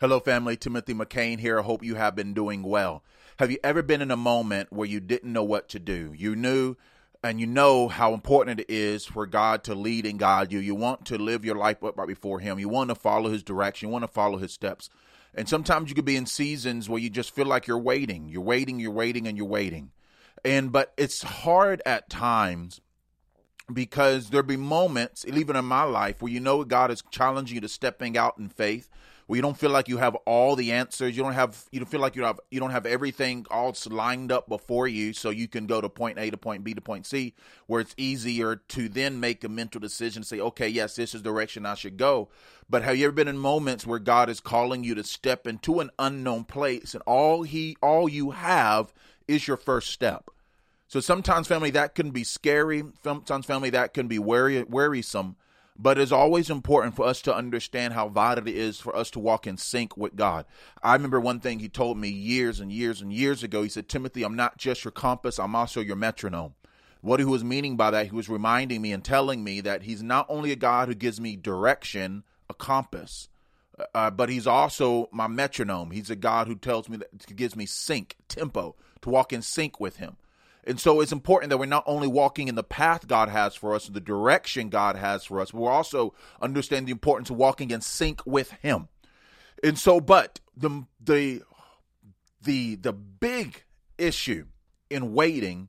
Hello, family. Timothy McCain here. I hope you have been doing well. Have you ever been in a moment where you didn't know what to do? You knew and you know how important it is for God to lead and guide you. You want to live your life right before Him. You want to follow His direction. You want to follow His steps. And sometimes you could be in seasons where you just feel like you're waiting. You're waiting, you're waiting, and you're waiting. And but it's hard at times because there'll be moments, even in my life, where you know God is challenging you to stepping out in faith where you don't feel like you have all the answers. You don't have you don't feel like you have you don't have everything all lined up before you, so you can go to point A to point B to point C, where it's easier to then make a mental decision, say, okay, yes, this is the direction I should go. But have you ever been in moments where God is calling you to step into an unknown place, and all he all you have is your first step? So sometimes, family, that can be scary. Sometimes, family, that can be weary, wearisome. But it's always important for us to understand how vital it is for us to walk in sync with God. I remember one thing he told me years and years and years ago. He said, Timothy, I'm not just your compass, I'm also your metronome. What he was meaning by that, he was reminding me and telling me that he's not only a God who gives me direction, a compass, uh, but he's also my metronome. He's a God who tells me that gives me sync, tempo, to walk in sync with him. And so it's important that we're not only walking in the path God has for us, the direction God has for us, but we're also understanding the importance of walking in sync with Him. And so, but the the the the big issue in waiting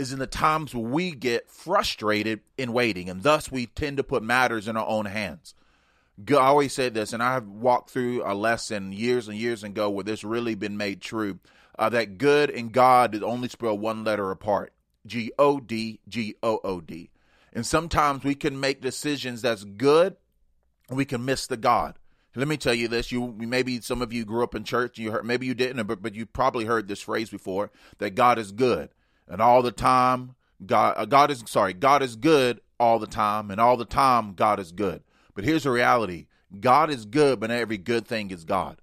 is in the times where we get frustrated in waiting, and thus we tend to put matters in our own hands. I always said this, and I have walked through a lesson years and years ago where this really been made true uh, that good and God is only spelled one letter apart G O D, G O O D. And sometimes we can make decisions that's good, and we can miss the God. Let me tell you this: you maybe some of you grew up in church. You heard maybe you didn't, but but you probably heard this phrase before that God is good, and all the time God uh, God is sorry God is good all the time, and all the time God is good. But here's the reality: God is good, but every good thing is God.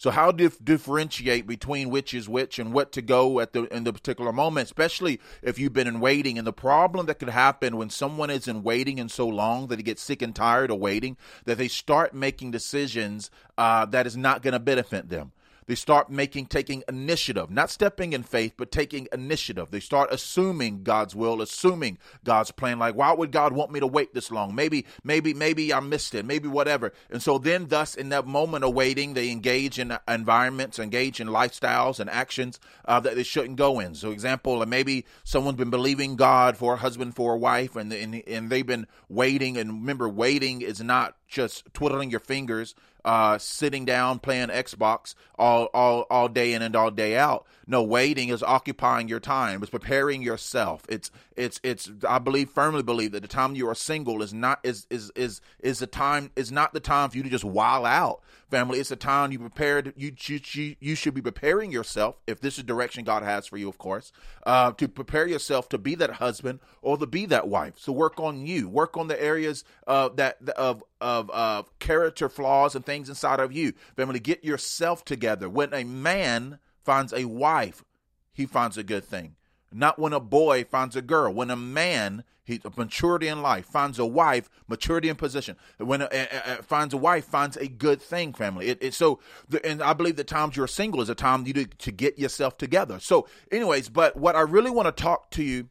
So how dif- differentiate between which is which and what to go at the in the particular moment, especially if you've been in waiting. And the problem that could happen when someone is in waiting and so long that they get sick and tired of waiting, that they start making decisions uh, that is not going to benefit them. They start making, taking initiative, not stepping in faith, but taking initiative. They start assuming God's will, assuming God's plan. Like, why would God want me to wait this long? Maybe, maybe, maybe I missed it. Maybe whatever. And so then, thus, in that moment of waiting, they engage in environments, engage in lifestyles and actions uh, that they shouldn't go in. So, example, maybe someone's been believing God for a husband, for a wife, and, and, and they've been waiting. And remember, waiting is not just twiddling your fingers, uh, sitting down playing Xbox all all all day in and all day out. No, waiting is occupying your time. It's preparing yourself. It's it's it's. I believe firmly believe that the time you are single is not is is is is the time is not the time for you to just while out, family. It's a time you prepared. You you you should be preparing yourself if this is direction God has for you, of course, uh, to prepare yourself to be that husband or to be that wife. So work on you. Work on the areas uh, that of of uh, character flaws and things inside of you. Family, get yourself together. When a man finds a wife, he finds a good thing. Not when a boy finds a girl. When a man, he maturity in life, finds a wife, maturity in position. When a, a, a, finds a wife, finds a good thing, family. It, it, so, the, and I believe the times you're single is a time you to, to get yourself together. So, anyways, but what I really want to talk to you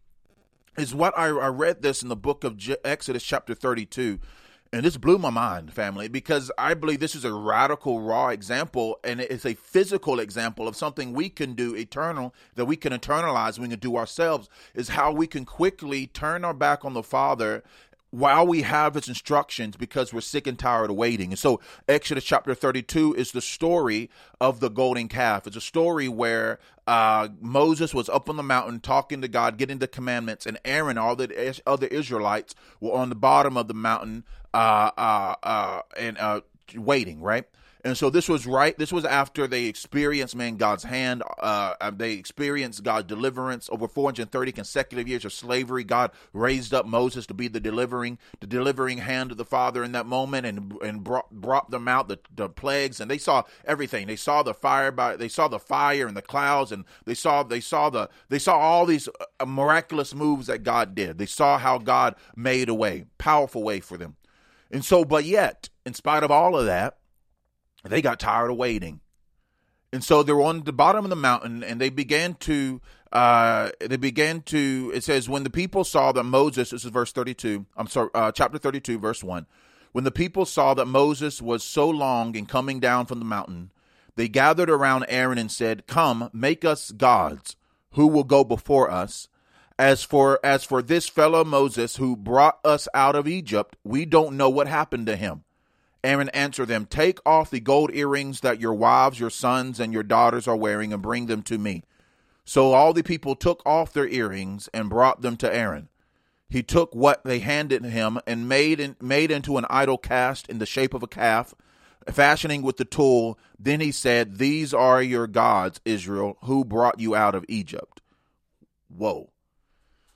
is what I, I read this in the book of Exodus, chapter 32 And this blew my mind, family, because I believe this is a radical, raw example, and it's a physical example of something we can do eternal, that we can internalize, we can do ourselves, is how we can quickly turn our back on the Father while we have his instructions because we're sick and tired of waiting. And so Exodus chapter 32 is the story of the golden calf. It's a story where uh, Moses was up on the mountain talking to God, getting the commandments, and Aaron, all the other Israelites, were on the bottom of the mountain uh, uh, uh and uh, waiting, right? And so this was right. This was after they experienced, man, God's hand. Uh, uh they experienced God's deliverance over 430 consecutive years of slavery. God raised up Moses to be the delivering, the delivering hand of the Father in that moment, and and brought brought them out the, the plagues, and they saw everything. They saw the fire by, they saw the fire and the clouds, and they saw they saw the they saw all these uh, miraculous moves that God did. They saw how God made a way, powerful way for them. And so, but yet, in spite of all of that they got tired of waiting. And so they're on the bottom of the mountain and they began to uh, they began to it says when the people saw that Moses this is verse 32 I'm sorry uh, chapter 32 verse 1 when the people saw that Moses was so long in coming down from the mountain they gathered around Aaron and said come make us gods who will go before us. As for as for this fellow Moses who brought us out of Egypt we don't know what happened to him Aaron answered them, Take off the gold earrings that your wives, your sons, and your daughters are wearing and bring them to me. So all the people took off their earrings and brought them to Aaron. He took what they handed him and made, in, made into an idol cast in the shape of a calf, fashioning with the tool. Then he said, These are your gods, Israel, who brought you out of Egypt. Whoa.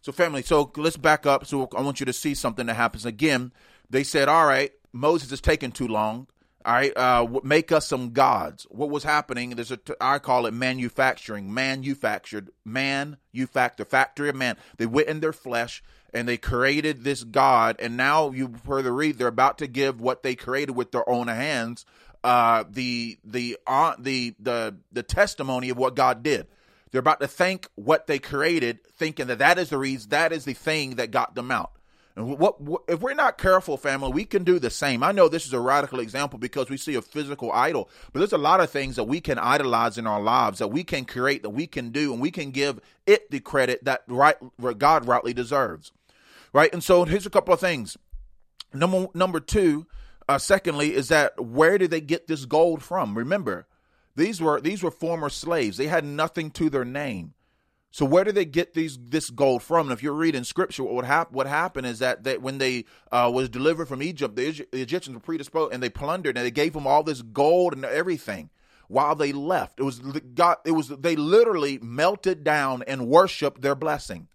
So, family, so let's back up. So, I want you to see something that happens again. They said, All right, Moses is taking too long. All right, uh, make us some gods. What was happening? There's a I call it manufacturing, manufactured, man, you factor, factory of man. They went in their flesh and they created this god, and now you further read they're about to give what they created with their own hands, uh, the the uh, the the the testimony of what God did. They're about to thank what they created, thinking that that is the reason, that is the thing that got them out. And what, what, if we're not careful, family, we can do the same. I know this is a radical example because we see a physical idol, but there's a lot of things that we can idolize in our lives that we can create, that we can do, and we can give it the credit that right God rightly deserves. Right, and so here's a couple of things. Number number two, uh, secondly, is that where did they get this gold from? Remember, these were these were former slaves. They had nothing to their name. So where do they get these this gold from? And if you're reading scripture, what hap- what happened is that, when they uh, was delivered from Egypt, the, the Egyptians were predisposed and they plundered and they gave them all this gold and everything while they left. It was God. It was they literally melted down and worshipped their blessing.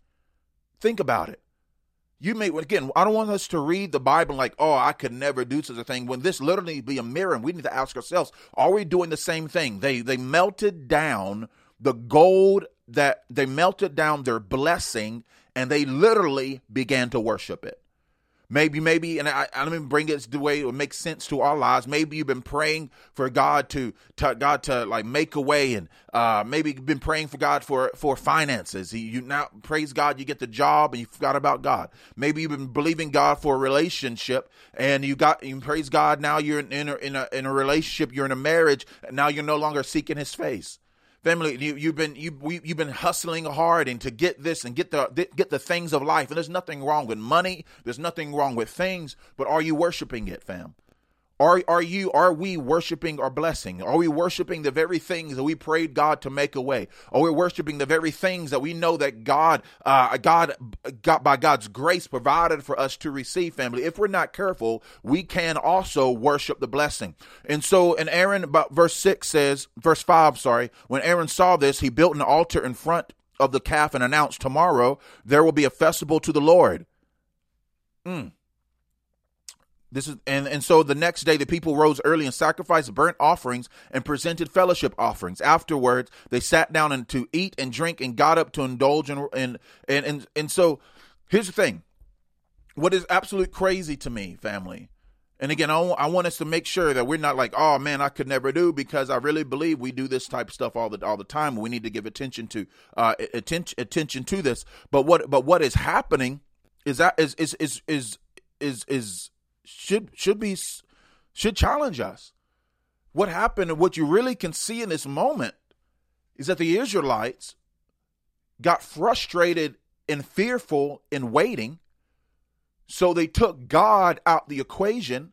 Think about it. You may again. I don't want us to read the Bible like, oh, I could never do such a thing. When this literally be a mirror, and we need to ask ourselves: Are we doing the same thing? They they melted down the gold that they melted down their blessing and they literally began to worship it. Maybe, maybe, and I, I bring it the way it would make sense to our lives. Maybe you've been praying for God to, to God to like make a way, and uh, maybe you've been praying for God for for finances. You now praise God, you get the job, and you forgot about God. Maybe you've been believing God for a relationship, and you got you praise God. Now you're in, in a, in a in a relationship, you're in a marriage, and now you're no longer seeking His face family you, you've been you we, you've been hustling hard and to get this and get the get the things of life. And there's nothing wrong with money. There's nothing wrong with things. But are you worshiping it fam are, are you are we worshiping our blessing? Are we worshiping the very things that we prayed God to make a way? Are we worshiping the very things that we know that God uh, God by God's grace provided for us to receive, family? If we're not careful, we can also worship the blessing. And so in Aaron verse 6 says, verse 5, sorry, when Aaron saw this, he built an altar in front of the calf and announced, Tomorrow there will be a festival to the Lord. Mm. This is and, and so the next day the people rose early and sacrificed burnt offerings and presented fellowship offerings. Afterwards they sat down and to eat and drink and got up to indulge and and and and, and so here's the thing. What is absolute crazy to me, family, and again, I want, I want us to make sure that we're not like, oh man, I could never do because I really believe we do this type of stuff all the all the time. We need to give attention to uh, attention attention to this. But what but what is happening is that is is is is is is should should be should challenge us. What happened and what you really can see in this moment is that the Israelites got frustrated and fearful in waiting. So they took God out the equation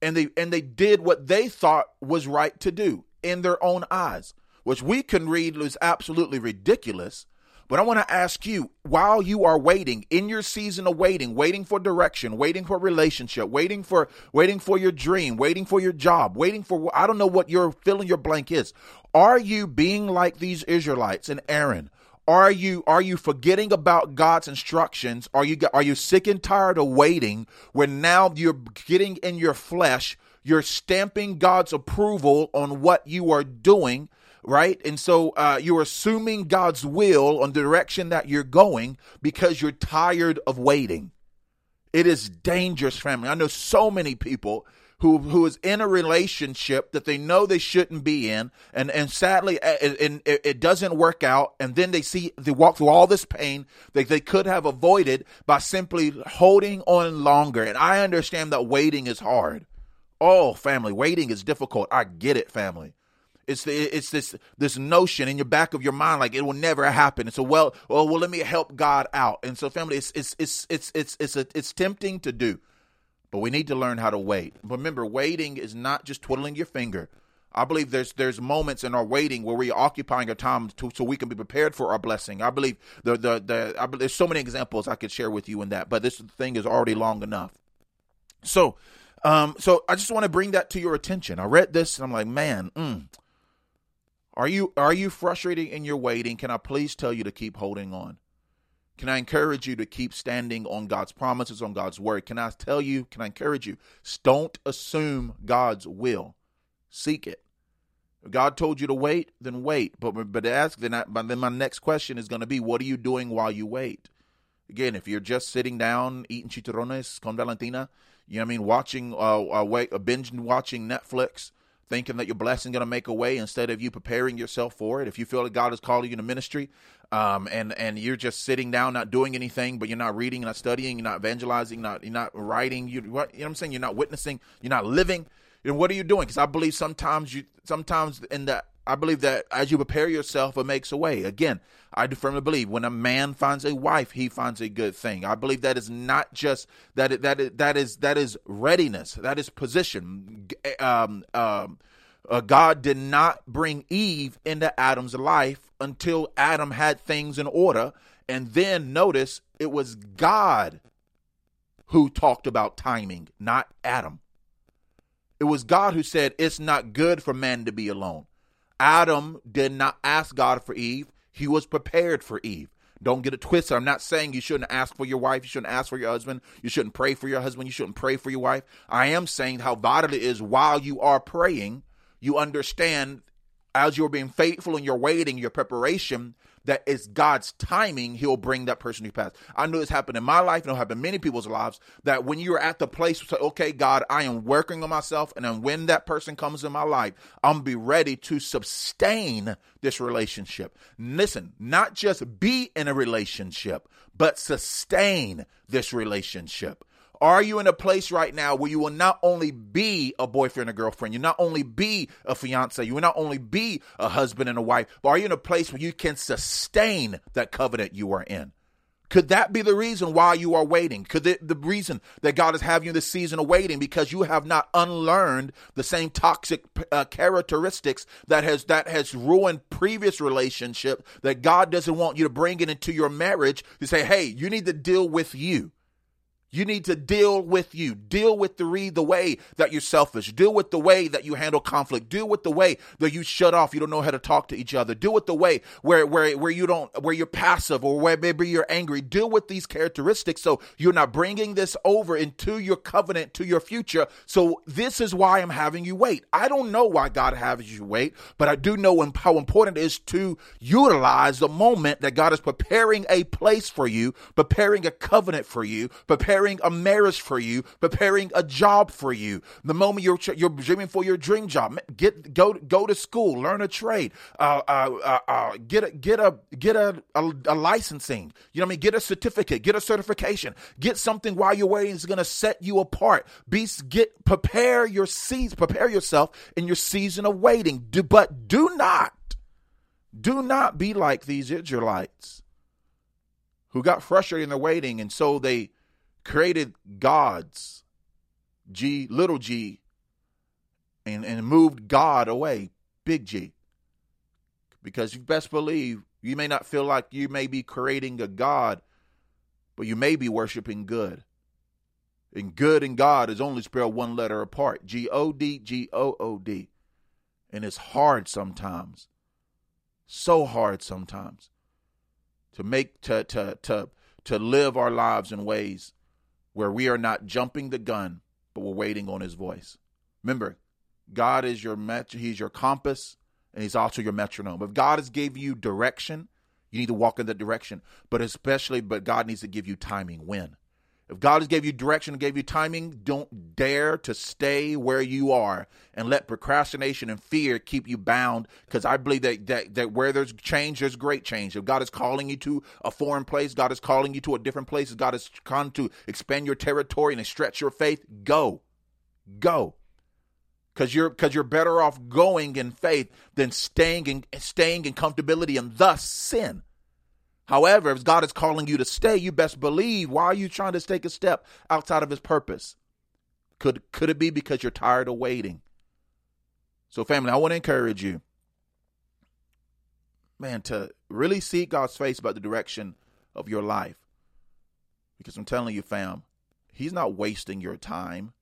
and they and they did what they thought was right to do in their own eyes, which we can read was absolutely ridiculous. But I want to ask you, while you are waiting in your season of waiting, waiting for direction, waiting for relationship, waiting for waiting for your dream, waiting for your job, waiting for I don't know what your filling your blank is. Are you being like these Israelites and Aaron? Are you are you forgetting about God's instructions? Are you are you sick and tired of waiting when now you're getting in your flesh, you're stamping God's approval on what you are doing, right? And so uh, you're assuming God's will on the direction that you're going because you're tired of waiting. It is dangerous, family. I know so many people who who is in a relationship that they know they shouldn't be in, and and sadly, and it, it, doesn't work out, and then they see they walk through all this pain that they could have avoided by simply holding on longer. And I understand that waiting is hard. Oh, family, waiting is difficult. I get it, family. It's the, it's this this notion in your back of your mind like it will never happen. And so well, well, well, let me help God out. And so family, it's it's it's it's it's it's, it's, it's tempting to do. But we need to learn how to wait. Remember, waiting is not just twiddling your finger. I believe there's there's moments in our waiting where we're occupying our time to, so we can be prepared for our blessing. I believe the the the I, there's so many examples I could share with you in that, but this thing is already long enough. So, um, so I just want to bring that to your attention. I read this and I'm like, man, mm, are you are you frustrated in your waiting? Can I please tell you to keep holding on? Can I encourage you to keep standing on God's promises, on God's word? Can I tell you, can I encourage you? Don't assume God's will. Seek it. If God told you to wait, then wait. But but ask then I, then my next question is going to be, what are you doing while you wait? Again, if you're just sitting down eating chicharrones con Valentina, you know what I mean, watching uh, uh wait, uh, binge watching Netflix, thinking that your blessing going to make a way instead of you preparing yourself for it. If you feel that God is calling you to ministry, um, and and you're just sitting down, not doing anything, but you're not reading, not studying, you're not evangelizing, not you're not writing, you, what, you know what I'm saying? You're not witnessing, you're not living. And what are you doing? Because I believe sometimes you, sometimes in that, I believe that as you prepare yourself, it makes a way. Again, I do firmly believe when a man finds a wife, he finds a good thing. I believe that is not just that. That that is that is readiness. That is position. Um, um, uh, God did not bring Eve into Adam's life until Adam had things in order. And then notice it was God who talked about timing, not Adam. It was God who said, It's not good for man to be alone. Adam did not ask God for Eve, he was prepared for Eve. Don't get it twisted. I'm not saying you shouldn't ask for your wife. You shouldn't ask for your husband. You shouldn't pray for your husband. You shouldn't pray for your wife. I am saying how vital it is while you are praying you understand as you're being faithful in your waiting, your preparation, that it's God's timing, He'll bring that person to pass. I know this happened in my life, and it'll happen in many people's lives. That when you're at the place, say, okay, God, I am working on myself, and then when that person comes in my life, I'm be ready to sustain this relationship. Listen, not just be in a relationship, but sustain this relationship. Are you in a place right now where you will not only be a boyfriend or girlfriend, you not only be a fiance, you will not only be a husband and a wife, but are you in a place where you can sustain that covenant you are in? Could that be the reason why you are waiting? Could the reason that God is having you in this season of waiting because you have not unlearned the same toxic uh, characteristics that has that has ruined previous relationship that God doesn't want you to bring it into your marriage to say, "Hey, you need to deal with you." You need to deal with you. Deal with the read the way that you're selfish. Deal with the way that you handle conflict. Deal with the way that you shut off. You don't know how to talk to each other. Deal with the way where where where you don't where you're passive or where maybe you're angry. Deal with these characteristics so you're not bringing this over into your covenant to your future. So this is why I'm having you wait. I don't know why God has you wait, but I do know how important it is to utilize the moment that God is preparing a place for you, preparing a covenant for you, preparing preparing a marriage for you, preparing a job for you. The moment you're you're dreaming for your dream job, get go go to school, learn a trade, uh, uh, uh, uh get a get a get a, a, a licensing. You know what I mean? Get a certificate, get a certification, get something while you're waiting is going to set you apart. Be get prepare your seeds, prepare yourself in your season of waiting. Do, but do not do not be like these Israelites who got frustrated in their waiting, and so they created gods, G, little g, and, and moved God away, big G. Because you best believe you may not feel like you may be creating a God, but you may be worshiping good. And good and God is only spelled one letter apart G O D, G O O D. And it's hard sometimes so hard sometimes to make to to to to live our lives in ways where we are not jumping the gun but we're waiting on his voice. Remember god is your met he's your compass and he's also your metronome. If god has gave you direction you need to walk in that direction. But especially but god needs to give you timing when if God has gave you direction and gave you timing, don't dare to stay where you are and let procrastination and fear keep you bound. Because I believe that, that that where there's change, there's great change. If God is calling you to a foreign place, God is calling you to a different place, God is trying to expand your territory and stretch your faith, go. Go. Because you're because you're better off going in faith than staying in staying in comfortability and thus sin. However, if God is calling you to stay, you best believe why are you trying to take a step outside of his purpose? Could could it be because you're tired of waiting? So family, I want to encourage you man to really seek God's face about the direction of your life. Because I'm telling you fam, he's not wasting your time.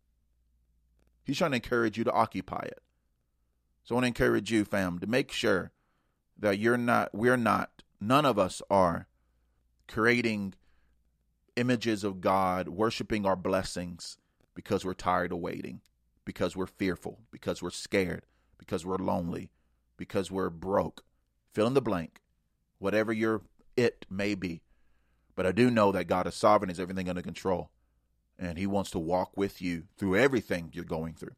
He's trying to encourage you to occupy it. So I want to encourage you fam to make sure that you're not we're not none of us are creating images of God, worshiping our blessings because we're tired of waiting, because we're fearful, because we're scared, because we're lonely, because we're broke. Fill in the blank, whatever your it may be. But I do know that God is sovereign, is everything under control, and He wants to walk with you through everything you're going through.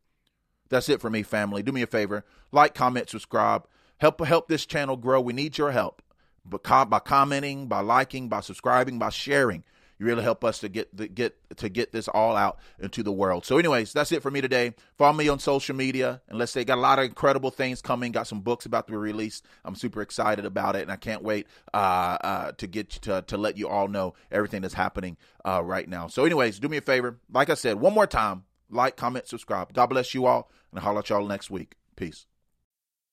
That's it for me, family. Do me a favor, like, comment, subscribe. Help help this channel grow. We need your help by commenting, by liking, by subscribing, by sharing. You really help us to get the, get to get this all out into the world. So, anyways, that's it for me today. Follow me on social media, and let's say got a lot of incredible things coming. Got some books about to be released. I'm super excited about it, and I can't wait uh, uh, to get to to let you all know everything that's happening uh, right now. So, anyways, do me a favor. Like I said, one more time, like, comment, subscribe. God bless you all, and I'll holler at y'all next week. Peace.